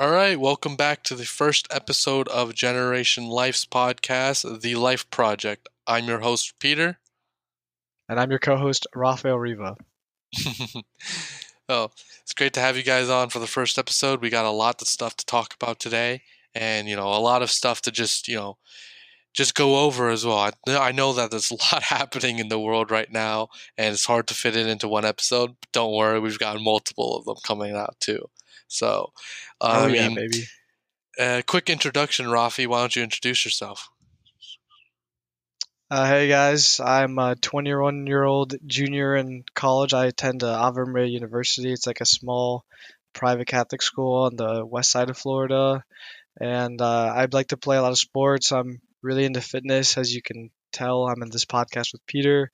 All right, welcome back to the first episode of Generation Life's podcast, The Life Project. I'm your host, Peter. And I'm your co host, Rafael Riva. oh, it's great to have you guys on for the first episode. We got a lot of stuff to talk about today, and, you know, a lot of stuff to just, you know, just go over as well. I, I know that there's a lot happening in the world right now, and it's hard to fit it into one episode. But don't worry, we've got multiple of them coming out too. So, uh, oh, I mean, yeah, baby. Uh, quick introduction, Rafi. Why don't you introduce yourself? Uh, hey guys, I'm a 21 year old junior in college. I attend uh, Ave Maria University. It's like a small private Catholic school on the west side of Florida. And uh, I'd like to play a lot of sports. I'm really into fitness, as you can tell. I'm in this podcast with Peter,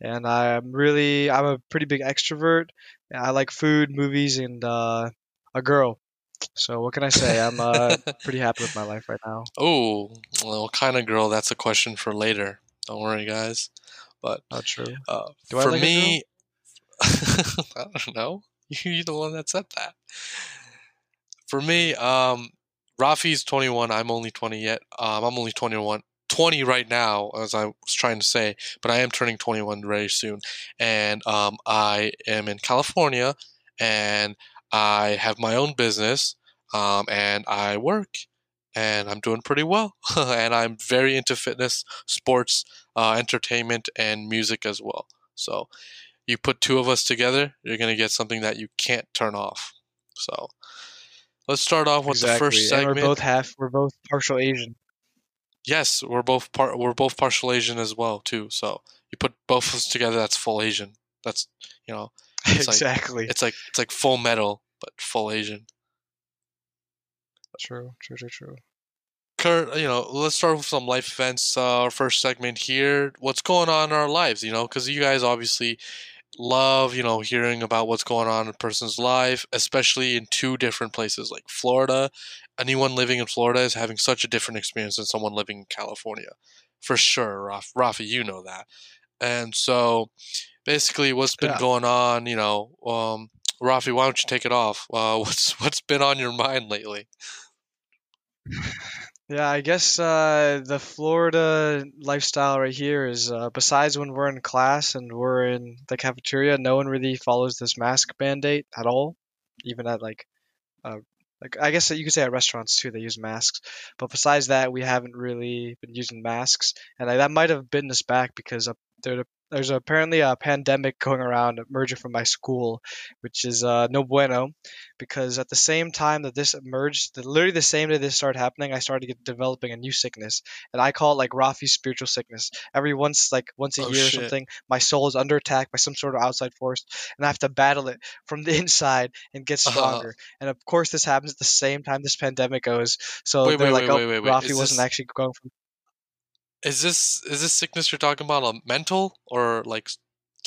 and I'm really I'm a pretty big extrovert. I like food, movies, and uh, a girl. So what can I say? I'm uh, pretty happy with my life right now. Oh, well, what kind of girl? That's a question for later. Don't worry, guys. But not true. Uh, for like me, I don't know. You're the one that said that. For me, um, Rafi's 21. I'm only 20 yet. Um, I'm only 21. 20 right now, as I was trying to say, but I am turning 21 very soon. And um, I am in California, and I have my own business um, and I work and I'm doing pretty well. and I'm very into fitness, sports, uh, entertainment, and music as well. So you put two of us together, you're going to get something that you can't turn off. So let's start off with exactly. the first segment. And we're both half, we're both partial Asian. Yes, we're both part. We're both partial Asian as well too. So you put both of us together, that's full Asian. That's you know it's exactly. Like, it's like it's like full metal, but full Asian. True, true, true, true. Kurt, you know, let's start with some life events. Uh, our first segment here. What's going on in our lives? You know, because you guys obviously love, you know, hearing about what's going on in a person's life, especially in two different places like Florida. Anyone living in Florida is having such a different experience than someone living in California, for sure. Raf, Rafi, you know that. And so, basically what's been yeah. going on. You know, um, Rafi, why don't you take it off? Uh, what's what's been on your mind lately? Yeah, I guess uh, the Florida lifestyle right here is uh, besides when we're in class and we're in the cafeteria, no one really follows this mask mandate at all, even at like uh, like I guess you could say at restaurants too they use masks, but besides that we haven't really been using masks, and I, that might have been us back because up there there's apparently a pandemic going around emerging from my school, which is uh, no bueno, because at the same time that this emerged, literally the same day this started happening, I started get, developing a new sickness, and I call it like Rafi's spiritual sickness. Every once, like once a oh, year shit. or something, my soul is under attack by some sort of outside force, and I have to battle it from the inside and get stronger. Uh-huh. And of course, this happens at the same time this pandemic goes. So wait, they're wait, like, wait, oh, Rafi wasn't this... actually going from is this is this sickness you're talking about a mental or like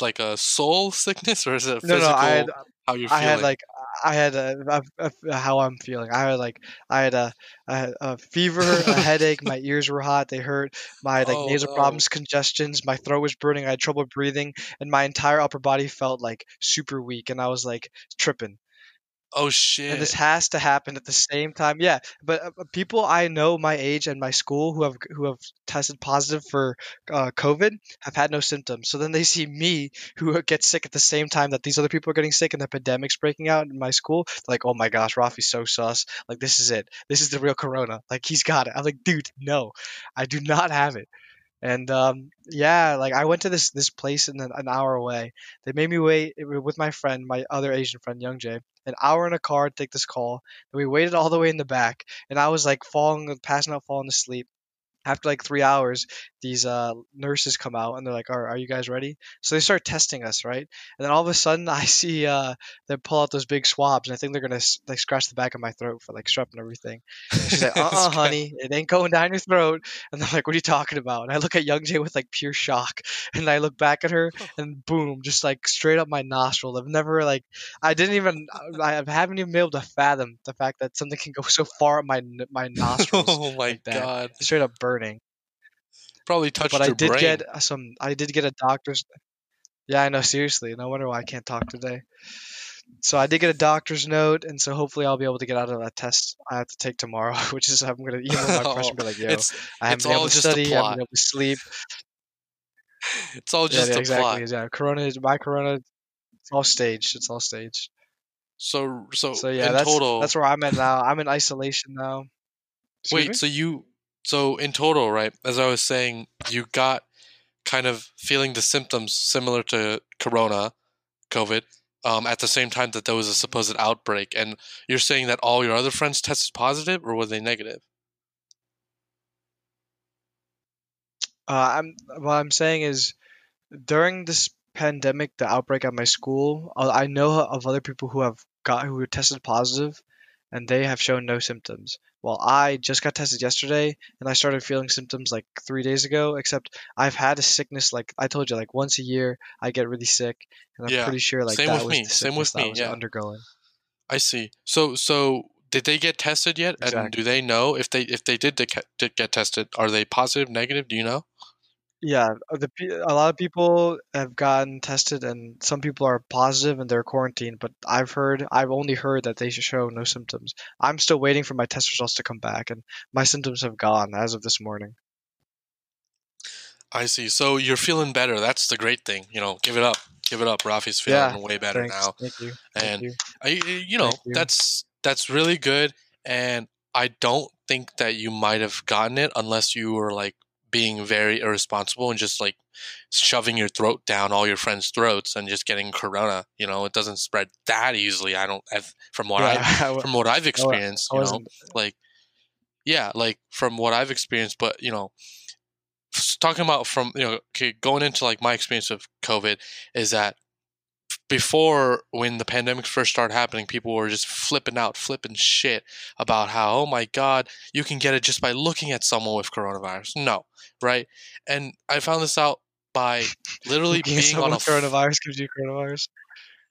like a soul sickness or is it physical? No, no, I had, how you I had like I had a, a, a, how I'm feeling. I had like I had a, a, a fever, a headache. My ears were hot. They hurt. My like oh, nasal no. problems, congestions. My throat was burning. I had trouble breathing, and my entire upper body felt like super weak. And I was like tripping. Oh shit! And this has to happen at the same time. Yeah, but uh, people I know my age and my school who have who have tested positive for uh, COVID have had no symptoms. So then they see me who get sick at the same time that these other people are getting sick and the pandemic's breaking out in my school. They're like, oh my gosh, Rafi's so sus. Like this is it. This is the real Corona. Like he's got it. I'm like, dude, no, I do not have it. And um, yeah, like I went to this this place in an, an hour away. They made me wait with my friend, my other Asian friend, Young Jay, an hour in a car to take this call. And we waited all the way in the back, and I was like falling, passing out, falling asleep after like three hours, these uh, nurses come out and they're like, are, are you guys ready? So they start testing us, right? And then all of a sudden, I see uh, they pull out those big swabs, and I think they're gonna like scratch the back of my throat for like strep and everything. And she's like, uh, uh honey, it ain't going down your throat. And I'm like, what are you talking about? And I look at Young Jay with like pure shock, and I look back at her, and boom, just like straight up my nostril. I've never like, I didn't even, I haven't even been able to fathom the fact that something can go so far up my my nostrils. oh my like god! Straight up burning. Probably touched but I did brain. get uh, some. I did get a doctor's. Yeah, I know. Seriously, no wonder why I can't talk today. so I did get a doctor's note, and so hopefully I'll be able to get out of that test I have to take tomorrow, which is I'm gonna email my professor and be like, "Yo, it's I haven't been able to study, I haven't been able to sleep." it's all Yeah, just yeah, a exactly. plot. Yeah, Corona is my Corona. It's all staged. It's all staged. So so So yeah, that's total, that's where I'm at now. I'm in isolation now. Excuse wait. me? So you so in total, right? As I was saying, you got kind of feeling the symptoms similar to Corona, COVID, um, at the same time that there was a supposed outbreak, and you're saying that all your other friends tested positive, or were they negative? Uh, I'm what I'm saying is during this pandemic, the outbreak at my school, uh, I know of other people who have got who were tested positive, and they have shown no symptoms. Well, I just got tested yesterday, and I started feeling symptoms like three days ago. Except I've had a sickness like I told you, like once a year I get really sick, and I'm Yeah, pretty sure like same that with was me, the same with sickness that I me, was yeah. undergoing. I see. So so did they get tested yet? And do they know if they if they did, did get tested? Are they positive, negative? Do you know? Yeah, uh, the pe- a lot of people have gotten tested, and some people are positive and they're quarantined. But I've heard, I've only heard that they show no symptoms. I'm still waiting for my test results to come back, and my symptoms have gone as of this morning. I see. So you're feeling better. That's the great thing. You know, give it up. Give it up. Rafi's feeling Yeah, way better Thanks, now. thank you, thank And you. I, you know, Thank you. that's that's really good. And I don't think that you might have gotten it unless you were like being very irresponsible and just like shoving your throat down all your friends' throats and just getting corona. You know, it doesn't spread that easily. I don't. I've, from what Yeah, I, from what I've experienced, you know, like yeah, like from what I've experienced. But you know, talking about from you know, okay, going into like my experience of COVID is that before when the pandemic first started happening, people were just flipping out, flipping shit about how, oh my God, you can get it just by looking at someone with coronavirus. No, right? And I found this out by literally being on a f- coronavirus gives you coronavirus.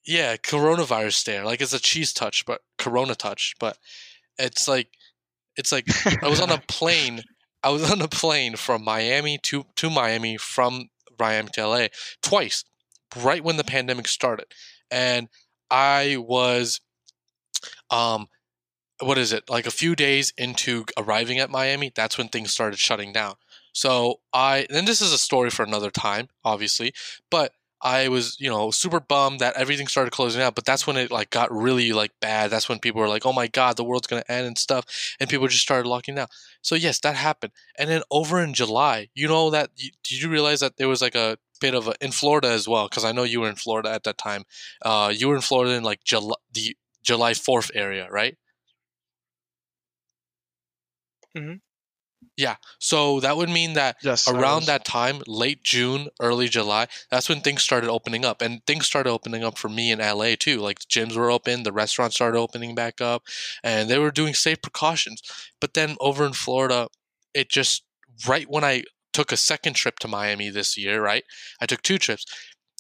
yeah coronavirus stare. Like it's a cheese touch, but corona touch. But it's like it's like I was on a plane. I was on a plane from Miami to to Miami from Miami to LA twice, right when the pandemic started, and I was, um, what is it like a few days into arriving at Miami? That's when things started shutting down. So I and this is a story for another time, obviously, but I was, you know, super bummed that everything started closing out, but that's when it like got really like bad. That's when people were like, "Oh my god, the world's going to end" and stuff, and people just started locking down. So yes, that happened. And then over in July, you know that did you realize that there was like a bit of a in Florida as well because I know you were in Florida at that time. Uh you were in Florida in like July the July 4th area, right? Mhm. Yeah. So that would mean that Yes, around that time, late June, early July, that's when things started opening up. And things started opening up for me in LA too. Like the gyms were open, the restaurants started opening back up, and they were doing safe precautions. But then over in Florida, it just right when I took a second trip to Miami this year, right? I took two trips.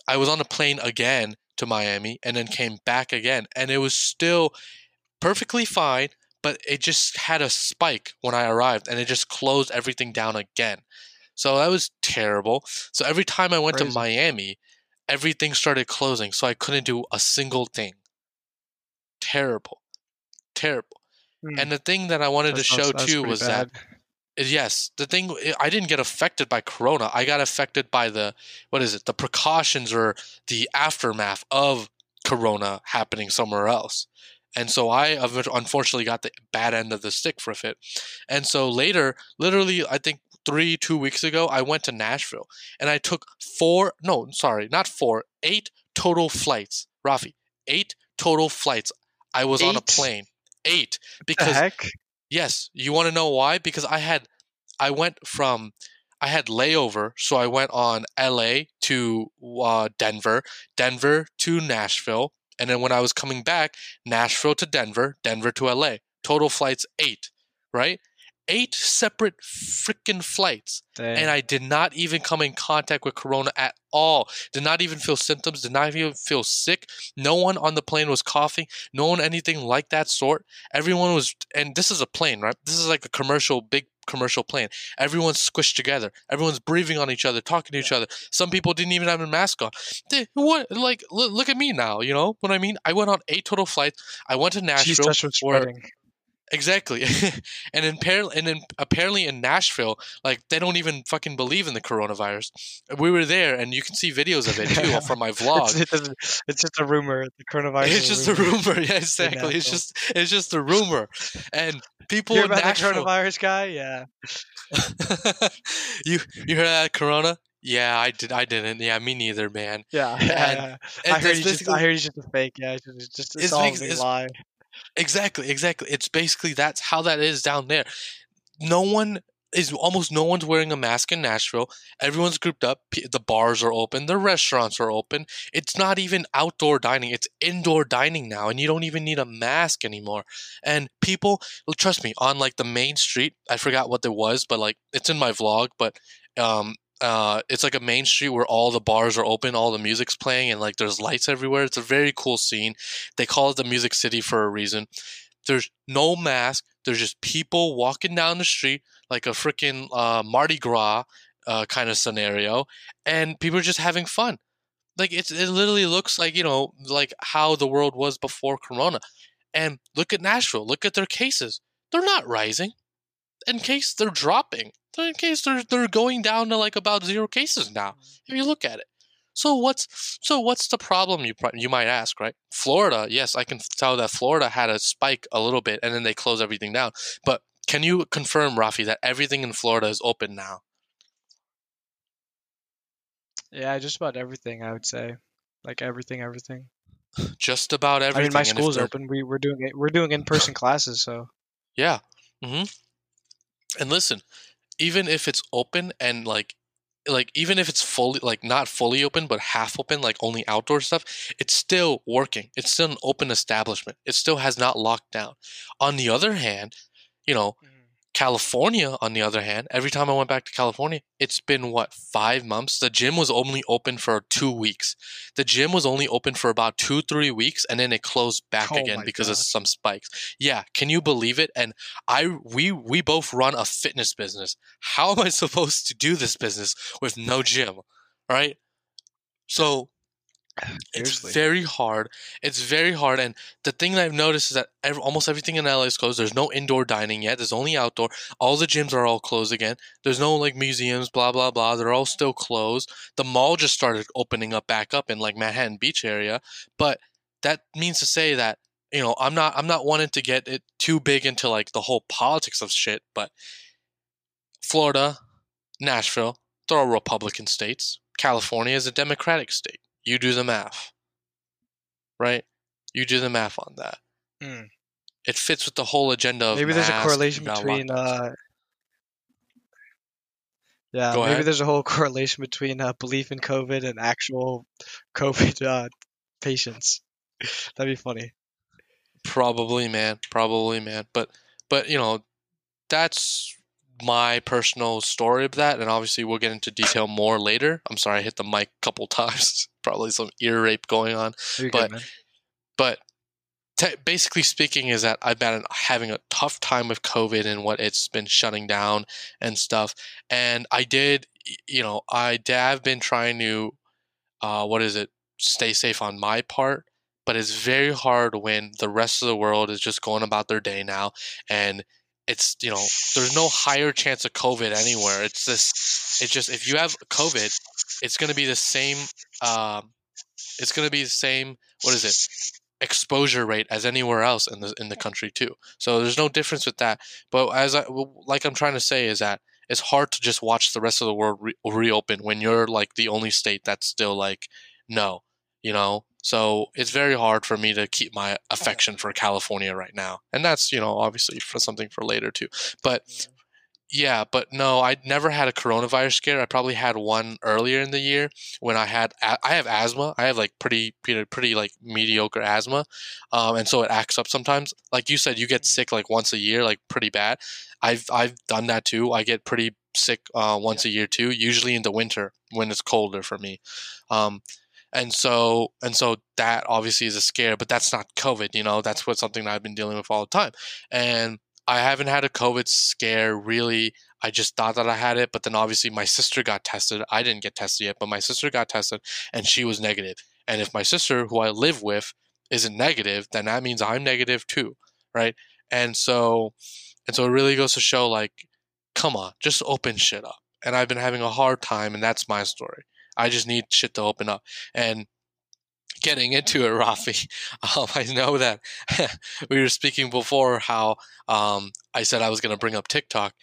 I was on a plane again to Miami and then came back again. And it was still perfectly fine, but it just had a spike when I arrived and it just closed everything down again. So that was terrible. So every time I went to Miami, everything started closing. So I couldn't do a single thing. Terrible. Terrible. Hmm. And the thing that I wanted That to show too was that bad. Yes the thing eh, i didn't get affected by corona. I got affected by the what is it the precautions or the aftermath of corona happening somewhere else. And so i unfortunately got the bad end of the stick for it. And so later literally i think three two weeks ago i went to nashville and i took four no sorry not four eight total flights. Rafi eight total flights. I was on a plane. Eight the because heck? Yes, you want to know why? Because I had, I went from, I had layover, so I went on L.A. to uh, Denver, Denver to Nashville, and then when I was coming back, Nashville to Denver, Denver to L.A. Total flights eight, right? Eight separate freaking flights, Dang. and I did not even come in contact with Corona at all. Did not even feel symptoms. Did not even feel sick. No one on the plane was coughing. No one anything like that sort. Everyone was, and this is a plane, right? This is like a commercial, big commercial plane. Everyone's squished together. Everyone's breathing on each other, talking to each other. Some people didn't even have a mask on. They, what? Like, look, look at me now. You know what I mean? I went on eight total flights. I went to Nashville. was where- spreading. Exactly, and in par- and then apparently in Nashville, like they don't even fucking believe in the coronavirus. We were there, and you can see videos of it too from my It's, vlog. it doesn't- it's just a rumor. The coronavirus. It's just a rumor, yeah, exactly. It's just it's just a rumor, and people in about Nashville. the coronavirus guy? Yeah. you you heard that Corona? Yeah, I did. I didn't. Yeah, me neither, man. Yeah. And- yeah. And I heard he's just. I heard he's just a fake. Yeah. It's just. It's, just, it's, It's all a lie. Exactly, exactly. It's basically that's how that is down there. No one is almost no one's wearing a mask in Nashville. Everyone's grouped up. The bars are open. The restaurants are open. It's not even outdoor dining. It's indoor dining now, and you don't even need a mask anymore. And people, well, trust me, on like the main street, I forgot what there was, but like it's in my vlog. But um, uh, it's like a main street where all the bars are open, all the music's playing, and like there's lights everywhere. It's a very cool scene. They call it the Music City for a reason. There's no mask. There's just people walking down the street like a freaking uh, Mardi Gras uh, kind of scenario, and people are just having fun. Like it's it literally looks like you know like how the world was before Corona. And look at Nashville. Look at their cases. They're not rising. In case they're dropping. In case they're they're going down to like about zero cases now. If you look at it. So what's so what's the problem you you might ask, right? Florida, yes, I can tell that Florida had a spike a little bit and then they close everything down. But can you confirm, Rafi, that everything in Florida is open now? Yeah, just about everything. I would say, like everything, everything. Just about everything. I mean, my school's open. We we're doing it. We're doing in person classes. So Yeah. hmm And listen, even if it's open and like like even if it's fully like not fully open but half open like only outdoor stuff it's still working. It's still an open establishment. It still has not locked down. On the other hand you know mm-hmm. California, on the other hand, every time I went back to California, it's been what, five months? The gym was only open for two weeks. The gym was only open for about two, three weeks, and then it closed back Oh again because of some spikes. Yeah, can you believe it? And I we we both run a fitness business. How am I supposed to do this business with no gym? Right? So it's very hard. It's very hard, and the thing that I've noticed is that ev almost everything in LA is closed. There's no indoor dining yet. There's only outdoor. All the gyms are all closed again. There's no like museums, blah blah blah. They're all still closed. The mall just started opening up back up in like Manhattan Beach area, but that means to say that you know I'm not I'm not wanting to get it too big into like the whole politics of shit, but Florida, Nashville, they're all Republican states. California is a Democratic state. You do the math. Right? You do the math on that. Mm. It fits with the whole agenda of maybe there's a correlation between. Uh, yeah, Go maybe ahead. there's a whole correlation between uh, belief in COVID and actual COVID uh, patients. That'd be funny. Probably, man. Probably, man. But but you know, that's my personal story of that, and obviously we'll get into detail more later. I'm sorry I hit the mic a couple times. Probably some ear rape going on. You're But- good, but te- basically speaking is that I've been having a tough time with COVID and what it's been shutting down and stuff. And I did, you know, I have been trying to, uh, what is it, stay safe on my part. But it's very hard when the rest of the world is just going about their day now, and it's you know there's no higher chance of COVID anywhere. It's this. It's just if you have COVID, it's going to be the same. Um, it's going to be the same. What is it? exposure rate as anywhere else in the in the country too. So there's no difference with that. But as I like I'm trying to say is that it's hard to just watch the rest of the world re- reopen when you're like the only state that's still like no, you know. So it's very hard for me to keep my affection for California right now, and that's you know obviously for something for later too. But yeah, but no, I never had a coronavirus scare. I probably had one earlier in the year when I had I have asthma. I have like pretty pretty, pretty like mediocre asthma, um, and so it acts up sometimes. Like you said, you get sick like once a year, like pretty bad. I've I've done that too. I get pretty sick uh, once a year too, usually in the winter when it's colder for me. Um, and so and so that obviously is a scare, but that's not COVID. You know, that's what something that I've been dealing with all the time, and I haven't had a COVID scare really. I just thought that I had it, but then obviously my sister got tested. I didn't get tested yet, but my sister got tested and she was negative. And if my sister, who I live with, isn't negative, then that means I'm negative too, right? And so, and so it really goes to show, like, come on, just open shit up. And I've been having a hard time, and that's my story. I just need shit to open up. And getting into it, Rafi, um, I know that we were speaking before how um, I said I was going to bring up TikTok.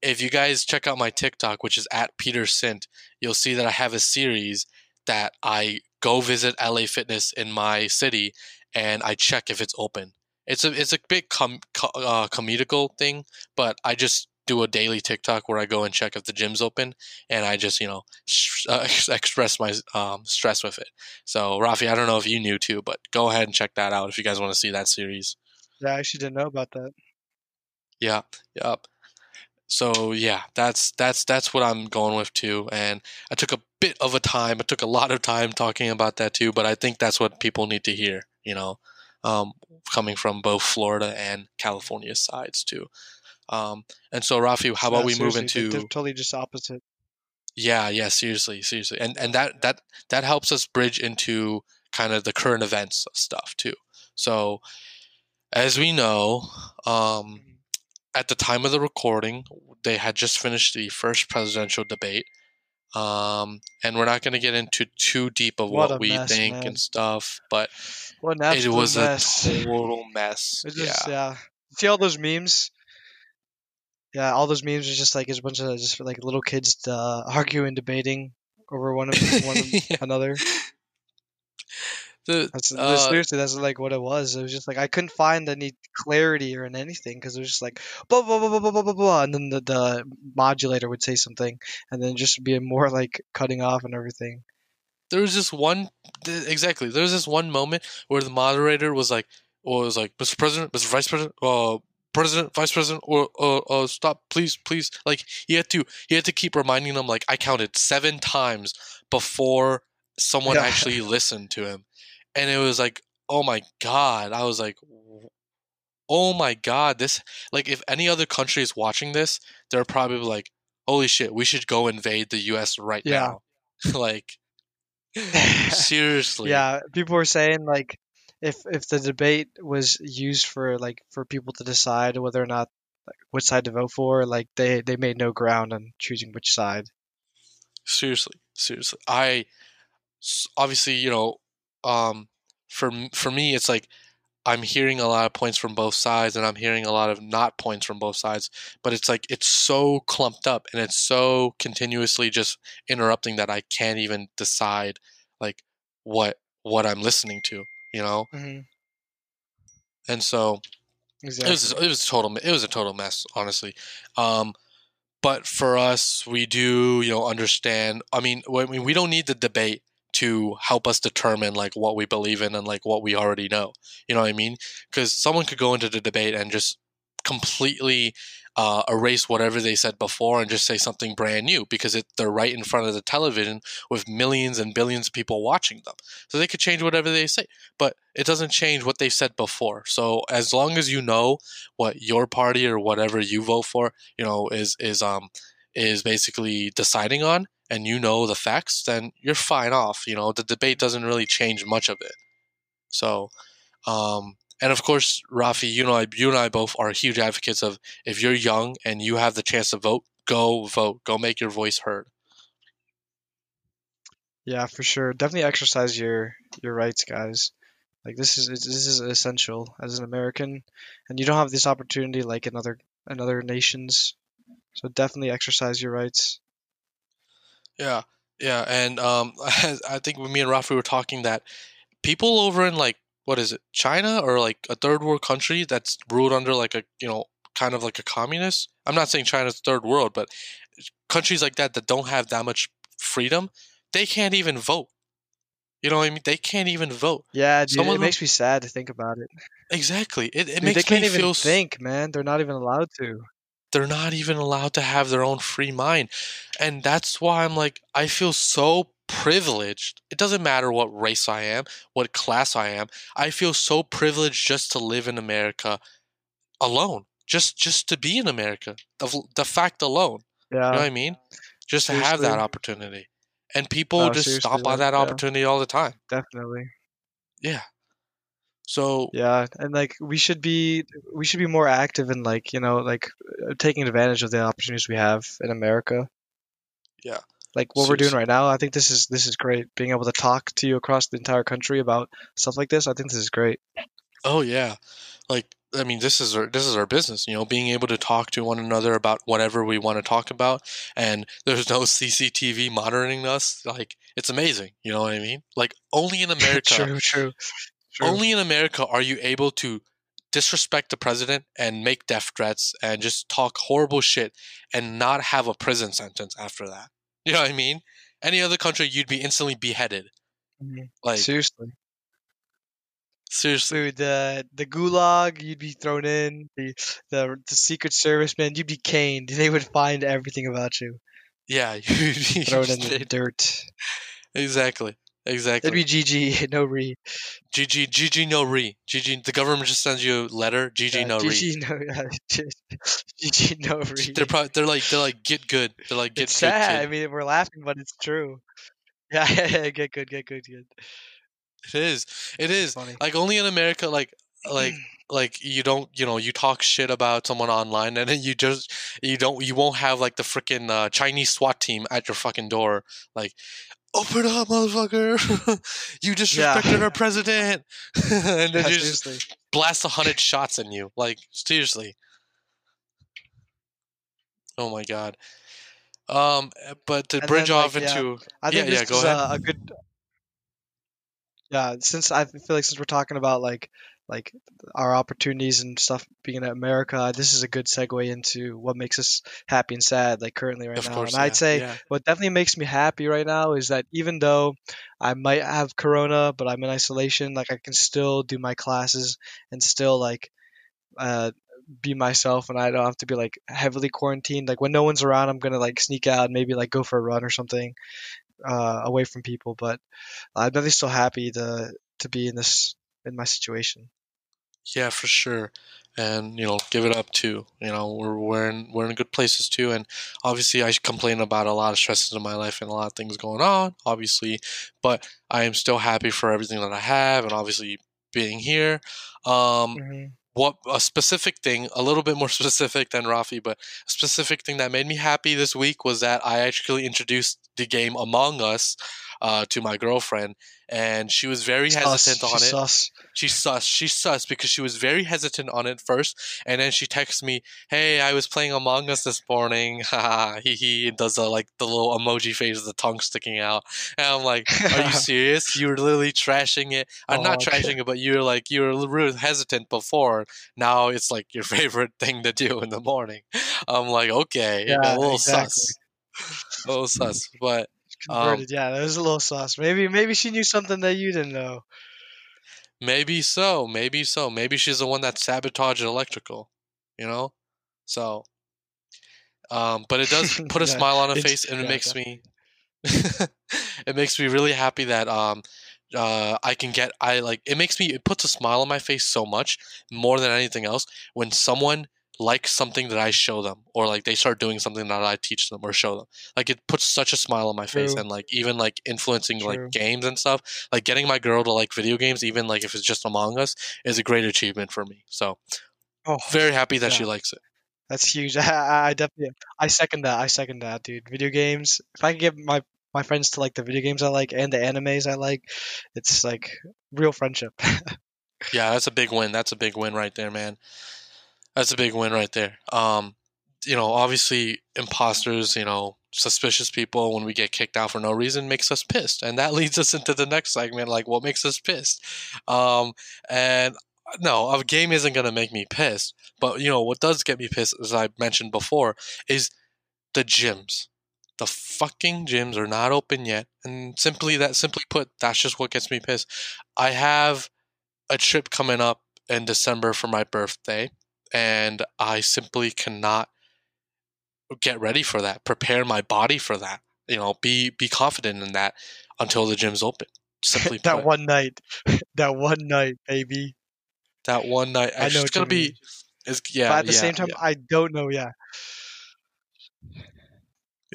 If you guys check out my TikTok, which is at Peter Sint, you'll see that I have a series that I go visit LA Fitness in my city and I check if it's open. It's a it's a big com, uh, comedical thing, but I just do a daily TikTok where I go and check if the gym's open, and I just you know sh- uh, express my um, stress with it. So Rafi, I don't know if you knew too, but go ahead and check that out if you guys want to see that series. Yeah, I actually didn't know about that. Yeah, yeah. So yeah, that's that's that's what I'm going with too. And I took a bit of a time. I took a lot of time talking about that too, but I think that's what people need to hear. You know, um, coming from both Florida and California sides too. Um, and so, Rafi, how about Yeah, we move into? totally just opposite. Yeah, yeah, seriously, seriously, and and that that that helps us bridge into kind of the current events stuff too. So, as we know, um, at the time of the recording, they had just finished the first presidential debate. Um, and we're not going to get into too deep of What what, we mess, think man. and stuff, but it was mess. a total mess. It's Yeah. yeah. See all those memes? yeah, all those memes are just like a bunch of just like little kids uh, arguing, debating over one of one yeah. another. The, that's, uh, seriously, that's like what it was. It was just like I couldn't find any clarity or in anything because it was just like blah blah blah blah blah blah blah, and then the, the modulator would say something, and then just be more like cutting off and everything. There was just one exactly. There was this one moment where the moderator was like, or was like, Mr. President, Mr. Vice President, uh, president vice president or uh, uh stop please please like he had to he had to keep reminding them like i counted seven times before someone Yeah. actually listened to him and it was like oh my god i was like oh my god this like if any other country is watching this they're probably like holy shit we should go invade the us right Yeah. now like Seriously. Yeah, people were saying like if if the debate was used for like for people to decide whether or not like, which side to vote for, like they they made no ground on choosing which side. Seriously. Seriously. I obviously, you know, um for for me it's like I'm hearing a lot of points from both sides and I'm hearing a lot of not points from both sides, but it's like it's so clumped up and it's so continuously just interrupting that I can't even decide like what what I'm listening to, you know? hmm And so Exactly. It was it was a total it was a total mess, honestly. Um, but for us, we do you know understand. I mean, we, we we don't need the debate to help us determine like what we believe in and like what we already know. You know what I mean? Because someone could go into the debate and just completely uh, erase whatever they said before and just say something brand new because it, they're right in front of the television with millions and billions of people watching them. So they could change whatever they say but it doesn't change what they've said before. So as long as you know what your party or whatever you vote for, you know, is is um is basically deciding on and you know the facts, then you're fine off. You know, the debate doesn't really change much of it. So um and of course, Rafi, you know, I- you and I both are huge advocates of if you're young and you have the chance to vote, go vote, go make your voice heard. Yeah, for sure. Definitely exercise your your rights, guys. Like this is this is essential as an American, and you don't have this opportunity like in other in other nations. So definitely exercise your rights. Yeah, yeah, and um, I think me and Rafi were talking that people over in like what is it, China or like a third world country that's ruled under like a you know kind of like a communist. I'm not saying China's third world, but countries like that that don't have that much freedom, they can't even vote. You know what I mean? They can't even vote. Yeah, dude, Some of it makes me sad to think about it. Exactly. It, it Dude, makes they can't me even feel think, man. They're not even allowed to. they're not even allowed to have their own free mind. And that's why I'm like, I feel so privileged. It doesn't matter what race I am, what class I am. I feel so privileged just to live in America alone. just just to be in America. The, the fact alone. Yeah. You know what I mean? Just to have that opportunity. And people No, just stop on that- yeah. opportunity all the time. Definitely. Yeah. So Yeah, and like we should be we should be more active in like, you know, like taking advantage of the opportunities we have in America. Yeah. Like what we're doing right now, I think this is this is great. Being able to talk to you across the entire country about stuff like this, I think this is great. Oh yeah, like I mean, this is our this is our business. You know, being able to talk to one another about whatever we want to talk about, and there's no CCTV monitoring us. Like it's amazing. You know what I mean? Like only in America, true, true. True. only in America are you able to disrespect the president and make death threats and just talk horrible shit and not have a prison sentence after that. You know what I mean? Any other country, you'd be instantly beheaded. Mhm. Like Seriously. seriously. Dude, the the gulag, you'd be thrown in. The the the Secret Service man, you'd be caned. They would find everything about you, Yeah, you'd be thrown in the dirt. exactly. Exactly. It'd be GG, no re. GG GG no re. GG the government just sends you a letter. GG Yeah, no re. GG no, yeah, GG no re. They're probably they're like they're like get good. They're like get it's good. sad. kid." I mean, we're laughing, but it's true. Yeah, yeah, get good, get good, get good. It is. It is. Funny. Like only in America like like like you don't you know you talk shit about someone online and then you just you don't you won't have like the freaking uh, Chinese SWAT team at your fucking door like open up motherfucker you disrespected our president and then Yeah, you just seriously. blast a hundred shots in you. Like seriously. Oh my god. Um, but to And bridge then, like, off yeah, into I think Yeah, this yeah, go ahead. A, a good. Yeah, since I feel like since we're talking about like like our opportunities and stuff being in America, this is a good segue into what makes us happy and sad, like currently right of now. course, and I'd say yeah, what definitely makes me happy right now is that even though I might have corona, but I'm in isolation, like I can still do my classes and still like uh, be myself, and I don't have to be like heavily quarantined. Like when no one's around, I'm gonna like sneak out, and maybe like go for a run or something uh, away from people. But I'm definitely still happy to to be in this in my situation. yeah, for sure. And you know, give it up too. You know, we're we're in we're in good places too. And obviously, I complain about a lot of stresses in my life and a lot of things going on. Obviously, but I am still happy for everything that I have, and obviously being here. Um, hmm what a specific thing, a little bit more specific than Rafi, but a specific thing that made me happy this week was that I actually introduced the game Among Us uh, to my girlfriend, and she was very hesitant on it. Sus. She's sus. She's sus because she was very hesitant on it first, and then she texts me, "Hey, I was playing Among Us this morning." Ha he he does the like the little emoji face with the tongue sticking out, and I'm like, "Are you serious? You were literally trashing it. I'm not Oh, okay. trashing it, but you're like you were really hesitant before. Now it's like your favorite thing to do in the morning." I'm like, "Okay, Yeah, a little exactly. sus, a little sus." But Um, Converted. yeah, that was a little sauce. Maybe maybe she knew something that you didn't know. Maybe so. Maybe so. Maybe she's the one that sabotaged electrical. You know, so. Um, but it does put a Yeah, smile on her face, and it yeah, makes me. it makes me really happy that um, uh, I can get. I like. It makes me. It puts a smile on my face so much more than anything else when someone likes something that I show them, or like they start doing something that I teach them or show them. Like it puts such a smile on my face, True. and like even like influencing True. like games and stuff like getting my girl to like video games, even like if it's just Among Us, is a great achievement for me. So Oh, very happy that she likes it. That's huge. I, I definitely, I second that. I second that, dude. Video games. If I can get my my friends to like the video games I like and the animes I like, it's like real friendship. Yeah, that's a big win. That's a big win right there, man. That's a big win right there. Um, you know, obviously imposters, you know, suspicious people when we get kicked out for no reason makes us pissed. And that leads us into the next segment, like what makes us pissed. Um, and no, a game isn't gonna make me pissed. But you know, what does get me pissed, as I mentioned before, is the gyms. The fucking gyms are not open yet. And simply that simply put, that's just what gets me pissed. I have a trip coming up in December for my birthday, and I simply cannot get ready for that, prepare my body for that. You know, be be confident in that until the gym's open. Simply that put, one night, that one night, baby. that one night, I it's know you gonna be. It's, yeah, but at the yeah, same time, yeah, I don't know. Yeah,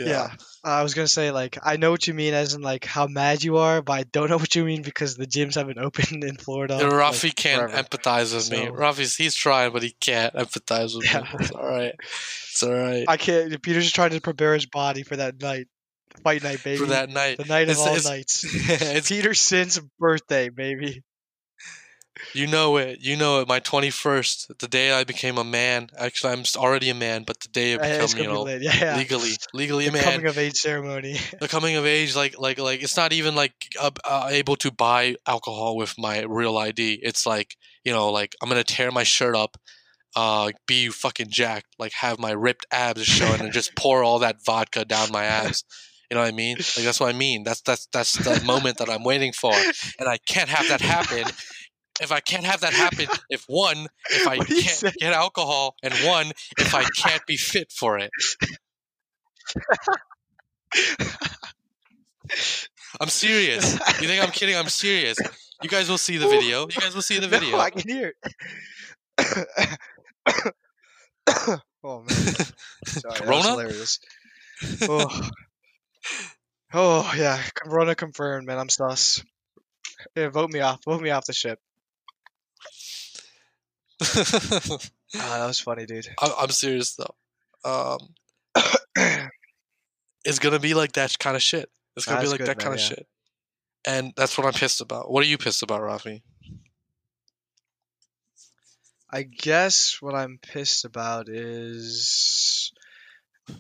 yeah. Uh, I was gonna say like I know what you mean, as in like how mad you are, but I don't know what you mean because the gyms haven't opened in Florida. Yeah, like, can't forever. empathize with me. So- Rafi's he's trying, but he can't empathize with Yeah. me. It's all right. It's all right. I can't. Peter's just trying to prepare his body for that night, fight night, baby. For that night, the night of It's- all it's- nights. it's Peterson's birthday, baby. You know it. You know it. My 21st, the day I became a man. Actually, I'm already a man, but the day it's become, you know, be. Yeah, legally, legally a The man. coming of age ceremony. the coming of age, like, like, like, it's not even like uh, uh, able to buy alcohol with my real ID. It's like, you know, like I'm gonna tear my shirt up, uh, be fucking jacked, like have my ripped abs showing, and just pour all that vodka down my abs. You know what I mean? Like that's what I mean. That's that's that's the moment that I'm waiting for, and I can't have that happen. If I can't have that happen, if one, if I can't say? get alcohol, and one, if I can't be fit for it. I'm serious. You think I'm kidding? I'm serious. You guys will see the video. You guys will see the video. No, I can hear it. oh man. Sorry, Corona? hilarious. Oh. oh yeah, Corona confirmed, man. I'm sus. Yeah, vote me off. Vote me off the ship. Ah, that was funny, dude. I- I'm serious though. Um, it's gonna be like that kind of shit. It's gonna be like good, that man, kind of yeah. shit, and that's what I'm pissed about. What are you pissed about, Rafi? I guess what I'm pissed about is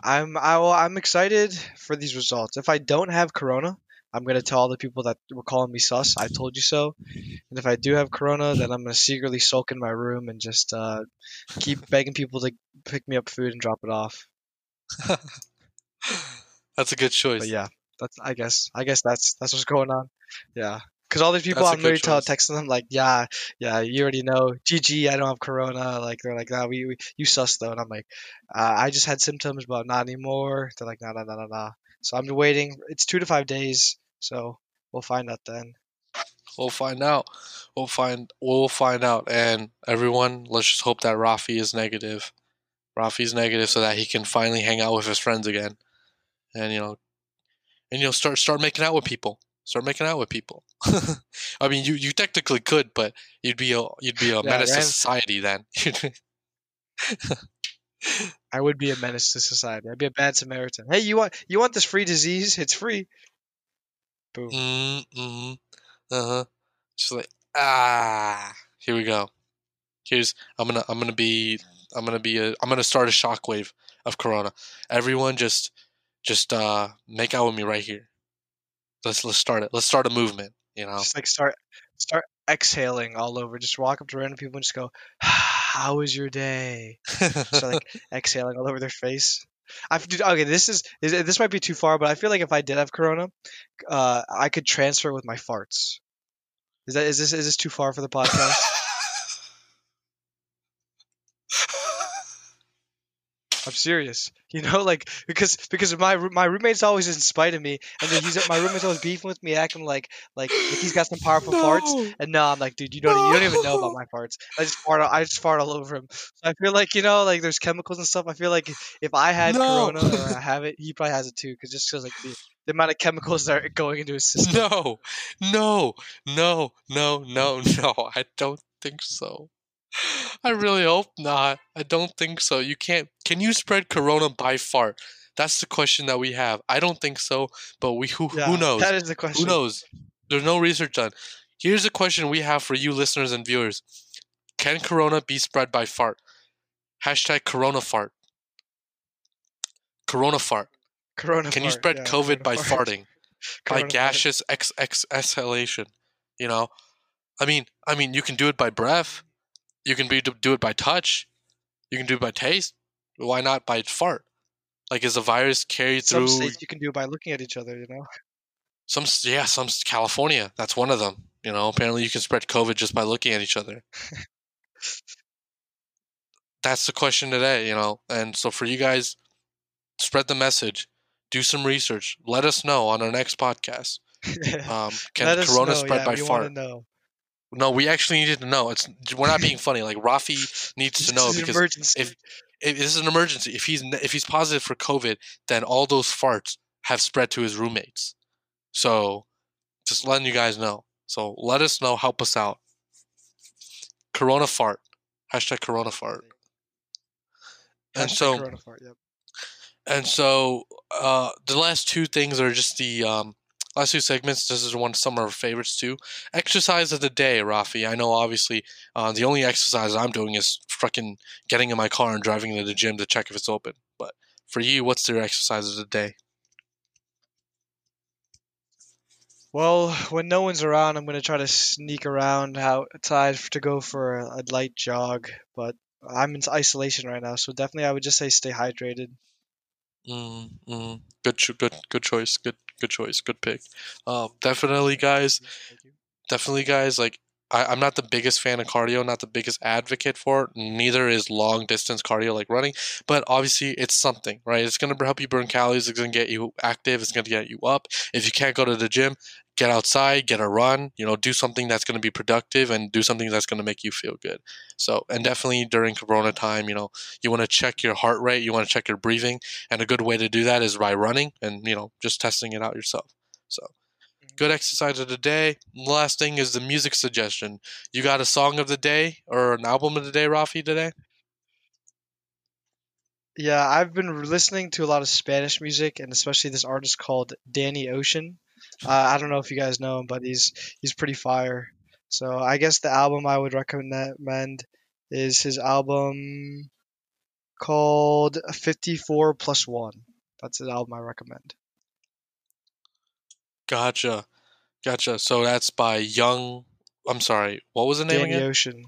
I'm I, I'm excited for these results. If I don't have corona, I'm gonna tell all the people that were calling me sus. I told you so. And if I do have corona, then I'm gonna secretly sulk in my room and just uh, keep begging people to pick me up food and drop it off. That's a good choice. But yeah, that's I guess I guess that's that's what's going on. Yeah. Because all these people, That's I'm good tell, texting them like, yeah, yeah, you already know, GG, I don't have corona. Like they're like, nah, we, we you sus though, and I'm like, uh, I just had symptoms, but not anymore. They're like, nah, nah, nah, nah, nah. So I'm waiting. It's two to five days, so we'll find out then. We'll find out. We'll find. We'll find out. And everyone, let's just hope that Rafi is negative. Rafi's negative, so that he can finally hang out with his friends again, and you know, and you know, start start making out with people. Start making out with people. I mean, you you technically could, but you'd be a you'd be a Yeah, menace to society then. I would be a menace to society. I'd be a bad Samaritan. Hey, you want you want this free disease? It's free. Boom. mm-hmm. Uh-huh. Just like ah, here we go. Here's I'm gonna I'm gonna be I'm gonna be a I'm gonna start a shockwave of Corona. Everyone just just uh make out with me right here. Let's let's start it. Let's start a movement. You know. Just like start start exhaling all over. Just walk up to random people and just go, "How was your day?" Start like exhaling all over their face. I okay. This is is- this might be too far, but I feel like if I did have corona, uh, I could transfer with my farts. Is that is this is this too far for the podcast? I'm serious. You know, like because because my my roommate's always in spite of me, and then he's my roommate's always beefing with me, acting like like, like he's got some powerful farts. And no, I'm like, dude, you don't you don't even know about my farts. I just fart all- I just fart all over him. So I feel like you know, like there's chemicals and stuff. I feel like if I had No. corona or I have it, he probably has it too, because just like the, the amount of chemicals that are going into his system. No, no, no, no, no, no. I don't think so. I really hope not. I don't think so. You can't. Can you spread corona by fart? That's the question that we have. I don't think so, but we who Yeah, who knows? That is the question. Who knows? There's no research done. Here's a question we have for you listeners and viewers. Can corona be spread by fart? Hashtag corona fart. Corona fart. Corona. Can you spread yeah, COVID by fart. farting? by fart. gaseous ex, ex exhalation. You know, I mean, I mean, you can do it by breath. You can be do it by touch. You can do it by taste. Why not by fart? Like, is the virus carried Some through states you can do it by looking at each other. You know. some? Yeah, some California. That's one of them. You know, apparently you can spread COVID just by looking at each other. That's the question today. You know, and so for you guys, spread the message. Do some research. Let us know on our next podcast. Um, can Corona know, spread yeah, by fart? No, we actually needed to know. It's we're not being funny. Like Rafi needs to know This is an because emergency. if if this is an emergency, if he's if he's positive for COVID, then all those farts have spread to his roommates. So, just letting you guys know. So let us know. Help us out. Corona fart. Hashtag Corona fart. And Hashtag so Corona fart, yep. and so uh, the last two things are just the um, last two segments. This is one of some of our favorites too. Exercise of the day, Rafi. I know obviously uh, the only exercise I'm doing is fucking getting in my car and driving to the gym to check if it's open. But for you, what's your exercise of the day? Well, when no one's around, I'm gonna try to sneak around outside to go for a, a light jog. But I'm in isolation right now, so definitely I would just say stay hydrated. Mm, mm, good, good, good choice. Good, good choice. Good pick. Um, definitely, guys. Definitely guys like I, i'm not the biggest fan of cardio not the biggest advocate for it neither is long distance cardio like running but obviously it's something right it's going to help you burn calories it's going to get you active it's going to get you up if you can't go to the gym get outside get a run you know do something that's going to be productive and do something that's going to make you feel good so and definitely during corona time you know you want to check your heart rate you want to check your breathing and a good way to do that is by running and you know just testing it out yourself so mm-hmm. good exercise of the day. Last thing is the music suggestion. You got a song of the day or an album of the day, Rafi, today? Yeah, I've been listening to a lot of Spanish music, and especially this artist called Danny Ocean. Uh, I don't know if you guys know him, but he's he's pretty fire. So I guess the album I would recommend is his album called 54 plus one. That's the album I recommend. Gotcha. Gotcha. So that's by Young. I'm sorry. What was the name of Danny again? Ocean.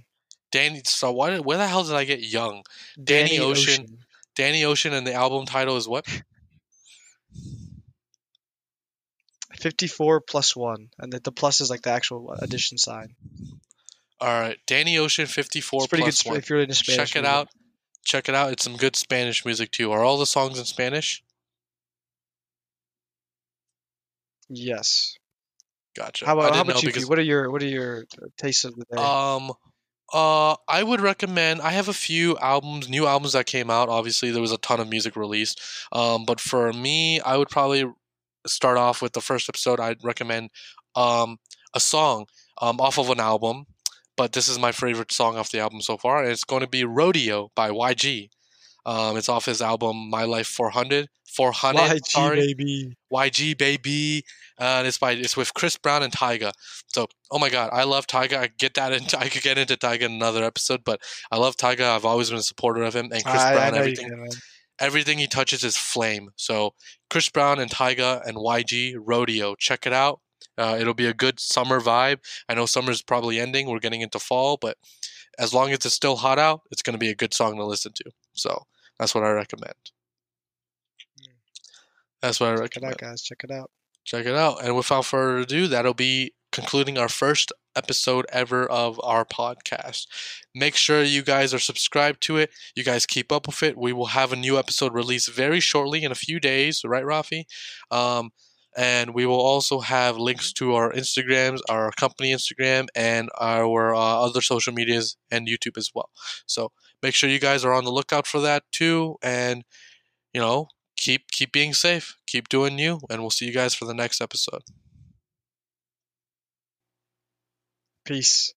Danny. So why, where the hell did I get Young? Danny Ocean. Danny Ocean, and the album title is what? 54 plus one, and the, the plus is like the actual addition sign. All right. Danny Ocean 54 It's pretty good plus sp- one. if you're into Spanish. Check it out. Check it out. It's some good Spanish music too. Are all the songs in Spanish? Yes. Gotcha. How about how about you? Because What are your what are your tastes of the day? Um, uh, I would recommend. I have a few albums, new albums that came out. Obviously, there was a ton of music released. Um, but for me, I would probably start off with the first episode. I'd recommend um a song um off of an album. But this is my favorite song off the album so far, and it's going to be "Rodeo" by YG. Um, it's off his album "My Life 400." 400. YG sorry. baby. YG baby. Uh, and it's by it's with Chris Brown and Tyga. So oh my god, I love Tyga. I get that into I could get into Tyga in another episode, but I love Tyga. I've always been a supporter of him and Chris I, I Brown. you everything. Everything he touches is flame. So Chris Brown and Tyga and YG Rodeo. Check it out. Uh, it'll be a good summer vibe. I know summer's probably ending. We're getting into fall, but as long as it's still hot out, it's going to be a good song to listen to. So that's what I recommend. That's what I Check it recommend out, guys. Check it out. check it out. And without further ado, that'll be concluding our first episode ever of our podcast. Make sure you guys are subscribed to it. You guys keep up with it. We will have a new episode released very shortly in a few days, right, Rafi? Um, and we will also have links to our Instagrams, our company Instagram, and our uh, other social medias and YouTube as well. So make sure you guys are on the lookout for that too. And you know, keep keep being safe, keep doing you, and we'll see you guys for the next episode. Peace.